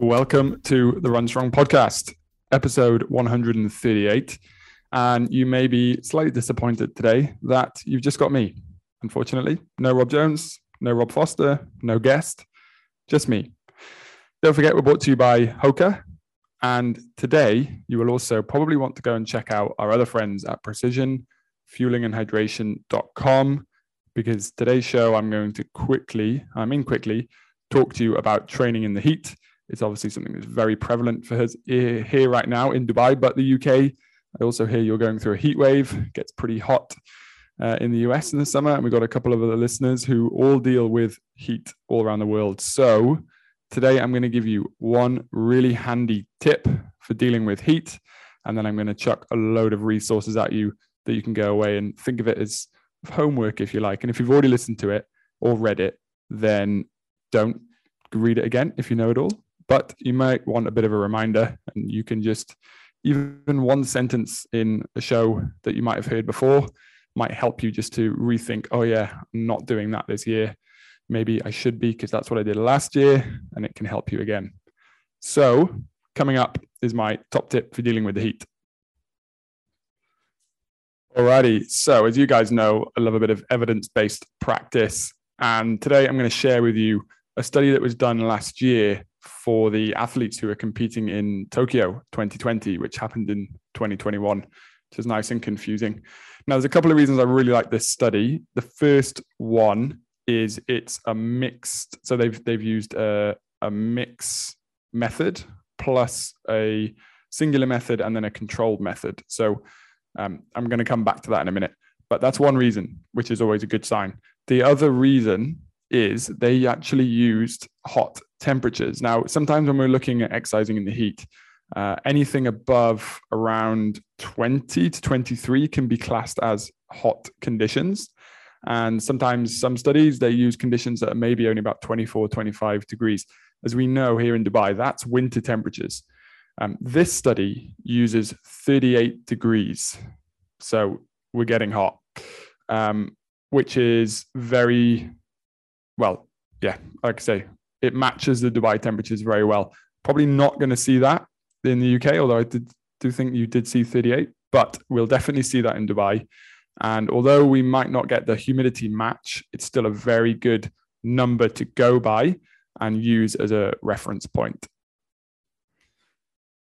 Welcome to the Run Strong podcast, episode 138. And you may be slightly disappointed today that you've just got me. Unfortunately, no Rob Jones, no Rob Foster, no guest, just me. Don't forget, we're brought to you by Hoka. And today, you will also probably want to go and check out our other friends at Precision Fueling and Hydration.com because today's show, I'm going to quickly, I mean, quickly talk to you about training in the heat. It's obviously something that's very prevalent for us here right now in Dubai, but the UK. I also hear you're going through a heat wave. It gets pretty hot uh, in the US in the summer, and we've got a couple of other listeners who all deal with heat all around the world. So today, I'm going to give you one really handy tip for dealing with heat, and then I'm going to chuck a load of resources at you that you can go away and think of it as homework if you like. And if you've already listened to it or read it, then don't read it again if you know it all. But you might want a bit of a reminder, and you can just even one sentence in a show that you might have heard before might help you just to rethink, oh, yeah, I'm not doing that this year. Maybe I should be because that's what I did last year, and it can help you again. So, coming up is my top tip for dealing with the heat. Alrighty, so as you guys know, I love a bit of evidence based practice. And today I'm going to share with you a study that was done last year for the athletes who are competing in Tokyo 2020, which happened in 2021, which is nice and confusing. Now, there's a couple of reasons I really like this study. The first one is it's a mixed, so they've they've used a, a mix method plus a singular method and then a controlled method. So um, I'm going to come back to that in a minute, but that's one reason, which is always a good sign. The other reason is they actually used hot temperatures. Now, sometimes when we're looking at exercising in the heat, uh, anything above around 20 to 23 can be classed as hot conditions. And sometimes some studies, they use conditions that are maybe only about 24, 25 degrees. As we know here in Dubai, that's winter temperatures. Um, this study uses 38 degrees. So we're getting hot, um, which is very, well, yeah, like I say, it matches the Dubai temperatures very well. Probably not going to see that in the UK, although I did, do think you did see 38, but we'll definitely see that in Dubai. And although we might not get the humidity match, it's still a very good number to go by and use as a reference point.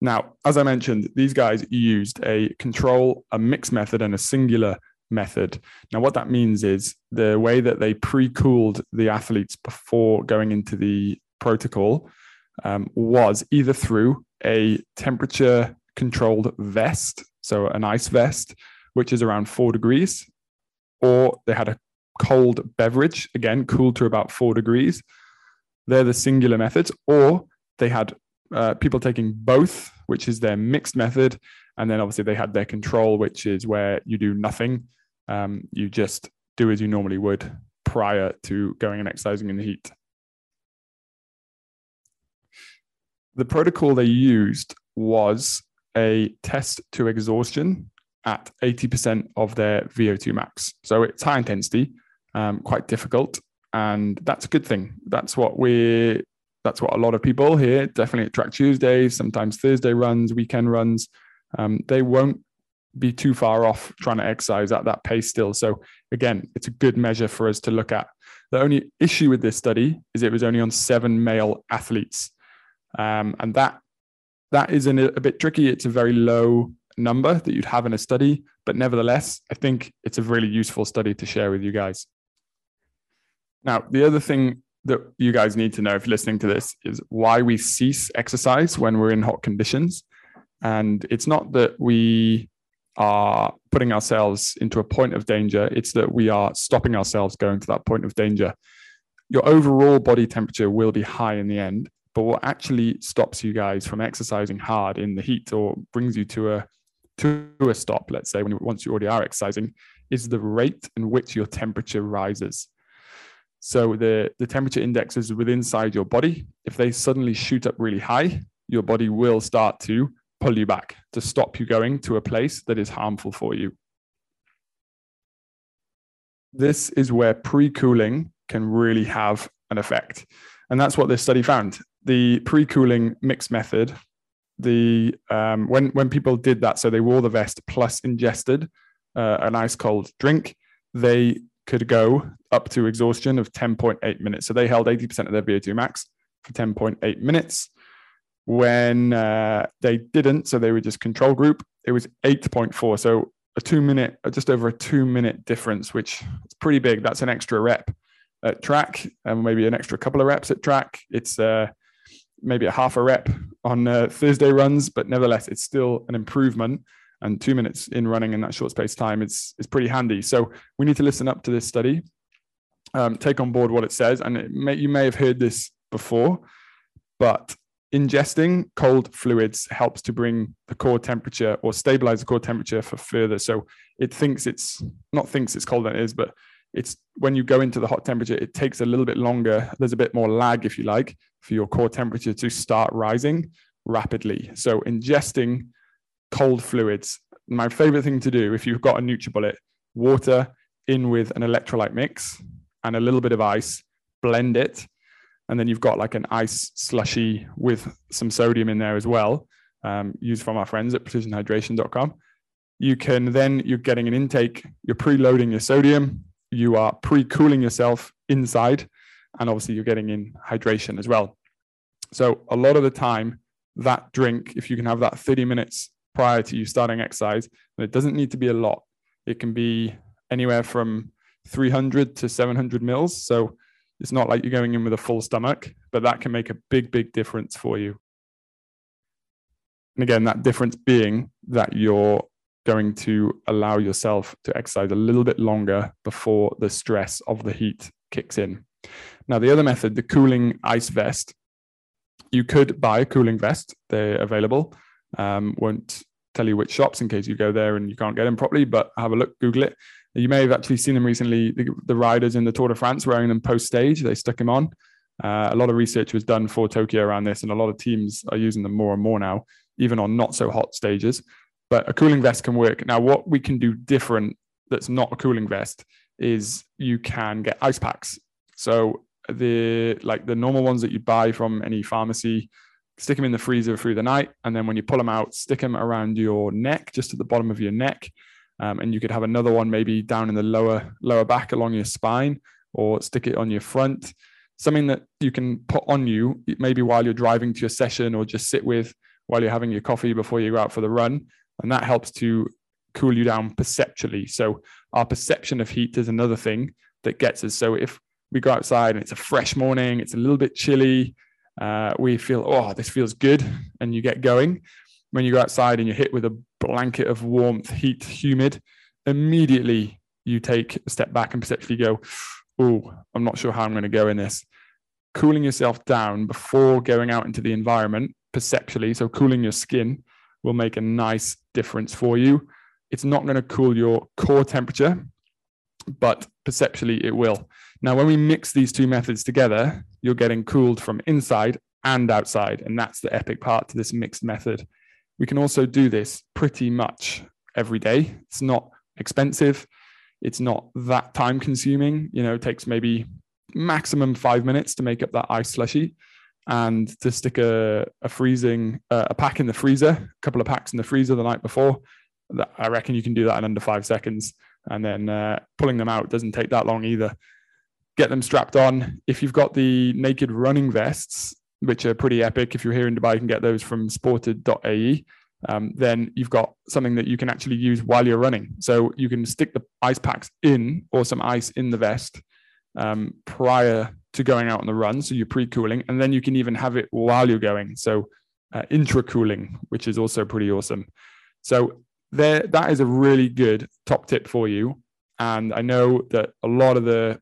Now, as I mentioned, these guys used a control, a mixed method, and a singular method. Now, what that means is the way that they pre cooled the athletes before going into the protocol um, was either through a temperature controlled vest, so an ice vest, which is around four degrees, or they had a cold beverage, again, cooled to about four degrees. They're the singular methods, or they had uh, people taking both, which is their mixed method. And then obviously they had their control, which is where you do nothing. Um, you just do as you normally would prior to going and exercising in the heat. The protocol they used was a test to exhaustion at 80% of their VO2 max. So it's high intensity, um, quite difficult. And that's a good thing. That's what we're that's what a lot of people here, definitely at Track Tuesdays, sometimes Thursday runs, weekend runs, um, they won't be too far off trying to exercise at that pace still. So again, it's a good measure for us to look at. The only issue with this study is it was only on seven male athletes, um, and that that is an, a bit tricky. It's a very low number that you'd have in a study, but nevertheless, I think it's a really useful study to share with you guys. Now, the other thing that you guys need to know if you're listening to this is why we cease exercise when we're in hot conditions. And it's not that we are putting ourselves into a point of danger, it's that we are stopping ourselves going to that point of danger. Your overall body temperature will be high in the end, but what actually stops you guys from exercising hard in the heat or brings you to a to a stop, let's say, when you, once you already are exercising, is the rate in which your temperature rises. So the, the temperature indexes within inside your body, if they suddenly shoot up really high, your body will start to pull you back to stop you going to a place that is harmful for you. This is where pre cooling can really have an effect. And that's what this study found. the pre-cooling mix method, the um, when when people did that, so they wore the vest plus ingested uh, an ice cold drink, they could go up to exhaustion of 10.8 minutes. So they held 80% of their VO2 max for 10.8 minutes. When uh, they didn't, so they were just control group, it was 8.4. So a two minute, just over a two minute difference, which is pretty big. That's an extra rep at track, and maybe an extra couple of reps at track. It's uh, maybe a half a rep on uh, Thursday runs, but nevertheless, it's still an improvement. And two minutes in running in that short space time is is pretty handy. So we need to listen up to this study, um, take on board what it says, and it may, you may have heard this before, but ingesting cold fluids helps to bring the core temperature or stabilize the core temperature for further. So it thinks it's not thinks it's colder than it is, but it's when you go into the hot temperature, it takes a little bit longer. There's a bit more lag, if you like, for your core temperature to start rising rapidly. So ingesting cold fluids, my favorite thing to do if you've got a NutriBullet, water in with an electrolyte mix and a little bit of ice, blend it, and then you've got like an ice slushy with some sodium in there as well, um, used from our friends at precisionhydration.com. You can then you're getting an intake, you're preloading your sodium, you are pre-cooling yourself inside, and obviously you're getting in hydration as well. So a lot of the time, that drink, if you can have that 30 minutes prior to you starting exercise, and it doesn't need to be a lot. It can be anywhere from 300 to 700 mils. So it's not like you're going in with a full stomach, but that can make a big, big difference for you. And again, that difference being that you're going to allow yourself to exercise a little bit longer before the stress of the heat kicks in. Now, the other method, the cooling ice vest, you could buy a cooling vest. They're available. Um, won't tell you which shops in case you go there and you can't get them properly, but have a look, Google it. You may have actually seen them recently. The, the riders in the Tour de France wearing them post stage. They stuck them on. Uh, a lot of research was done for Tokyo around this, and a lot of teams are using them more and more now, even on not so hot stages. But a cooling vest can work. Now, what we can do different that's not a cooling vest is you can get ice packs. So the like the normal ones that you buy from any pharmacy, stick them in the freezer through the night, and then when you pull them out, stick them around your neck, just at the bottom of your neck, um, and you could have another one maybe down in the lower lower back along your spine, or stick it on your front. Something that you can put on you, maybe while you're driving to your session, or just sit with while you're having your coffee before you go out for the run, and that helps to cool you down perceptually. So our perception of heat is another thing that gets us. So if we go outside and it's a fresh morning, it's a little bit chilly, uh, we feel, oh, this feels good, and you get going when you go outside and you're hit with a blanket of warmth, heat, humid, immediately you take a step back and perceptually go, oh, I'm not sure how I'm going to go in this. Cooling yourself down before going out into the environment, perceptually, so cooling your skin will make a nice difference for you. It's not going to cool your core temperature, but perceptually it will. Now, when we mix these two methods together, you're getting cooled from inside and outside. And that's the epic part to this mixed method. We can also do this pretty much every day. It's not expensive. It's not that time consuming. You know, it takes maybe maximum five minutes to make up that ice slushy and to stick a, a freezing, uh, a pack in the freezer, a couple of packs in the freezer the night before. I reckon you can do that in under five seconds. And then uh, pulling them out doesn't take that long either. Get them strapped on. If you've got the naked running vests, which are pretty epic. If you're here in Dubai, you can get those from sported.ae. Um, then you've got something that you can actually use while you're running. So you can stick the ice packs in or some ice in the vest um, prior to going out on the run. So you're pre cooling, and then you can even have it while you're going. So uh, intra cooling, which is also pretty awesome. So there, that is a really good top tip for you. And I know that a lot of the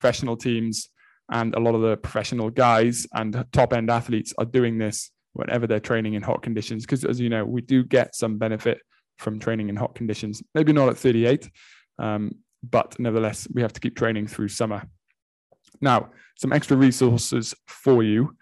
professional teams and a lot of the professional guys and top end athletes are doing this whenever they're training in hot conditions. Because as you know, we do get some benefit from training in hot conditions. Maybe not at 38, um, but nevertheless, we have to keep training through summer. Now, some extra resources for you.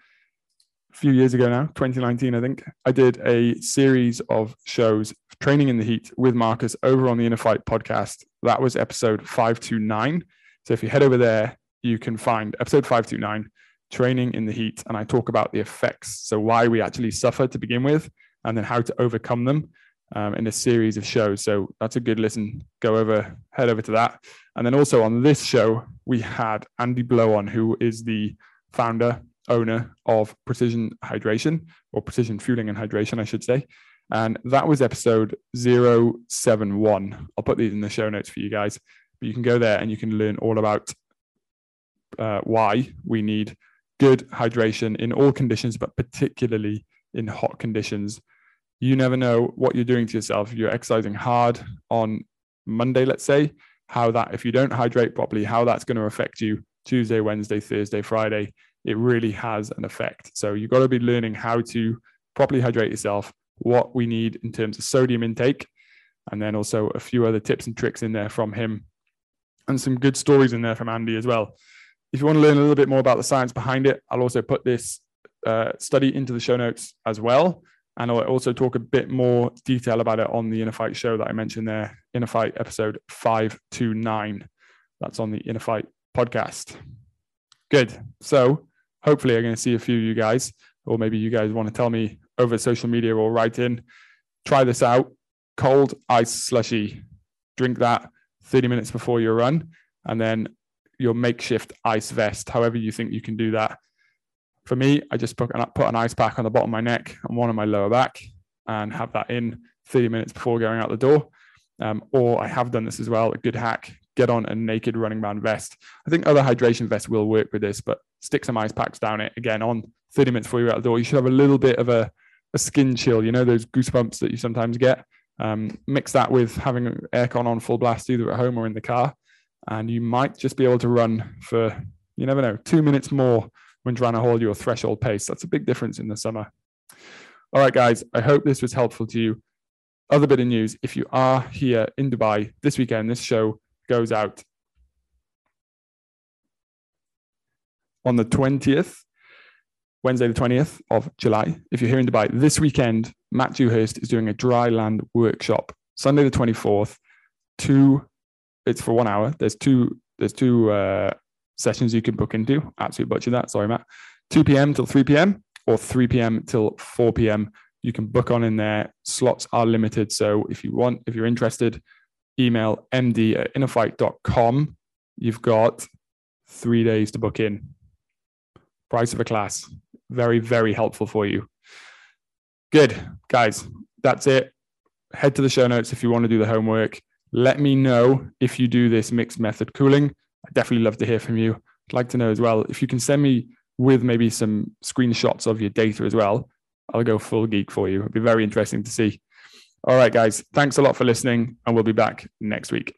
A few years ago now, 2019, I think, I did a series of shows, Training in the Heat with Marcus over on the InnerFight podcast. That was episode 529. So if you head over there, you can find episode 529. training in the heat, and I talk about the effects. So, why we actually suffer to begin with, and then how to overcome them um, in a series of shows. So, that's a good listen. Go over, head over to that. And then also on this show, we had Andy Blow on, who is the founder, owner of Precision Hydration, or Precision Fueling and Hydration, I should say. And that was episode 071. I'll put these in the show notes for you guys. But you can go there and you can learn all about uh, why we need good hydration in all conditions, but particularly in hot conditions. You never know what you're doing to yourself. You're exercising hard on Monday, let's say, how that, if you don't hydrate properly, how that's going to affect you Tuesday, Wednesday, Thursday, Friday. It really has an effect. So you've got to be learning how to properly hydrate yourself, what we need in terms of sodium intake, and then also a few other tips and tricks in there from him, and some good stories in there from Andy as well. If you want to learn a little bit more about the science behind it, I'll also put this uh, study into the show notes as well. And I'll also talk a bit more detail about it on the InnerFight show that I mentioned there, InnerFight episode 529. That's on the InnerFight podcast. Good. So hopefully, I'm going to see a few of you guys, or maybe you guys want to tell me over social media or write in. Try this out. Cold ice slushy. Drink that 30 minutes before your run, and then your makeshift ice vest, however you think you can do that. For me, I just put an, put an ice pack on the bottom of my neck and one on my lower back and have that in 30 minutes before going out the door. Um, or I have done this as well, a good hack, get on a naked running man vest. I think other hydration vests will work with this, but stick some ice packs down it again on 30 minutes before you're out the door. You should have a little bit of a, a skin chill, you know, those goosebumps that you sometimes get. Um, mix that with having aircon on full blast either at home or in the car and you might just be able to run for you never know two minutes more when trying to hold your threshold pace. That's a big difference in the summer. All right guys i hope this was helpful to you. Other bit of news if you are here in dubai this weekend this show goes out on the 20th wednesday the 20th of july. If you're here in dubai this weekend matt dewhurst is doing a dry land workshop sunday the 24th two it's for one hour. There's two there's two uh, sessions you can book into. Absolutely butcher that. Sorry, Matt. 2 p.m. till 3 p.m. or 3 p.m. till 4 p.m. You can book on in there. Slots are limited. So if you want, if you're interested, email md at innerfight.com. You've got three days to book in. Price of a class. Very, very helpful for you. Good. Guys, that's it. Head to the show notes if you want to do the homework. Let me know if you do this mixed method cooling. I'd definitely love to hear from you. I'd like to know as well if you can send me with maybe some screenshots of your data as well. I'll go full geek for you. It'd be very interesting to see. All right, guys, thanks a lot for listening, and we'll be back next week.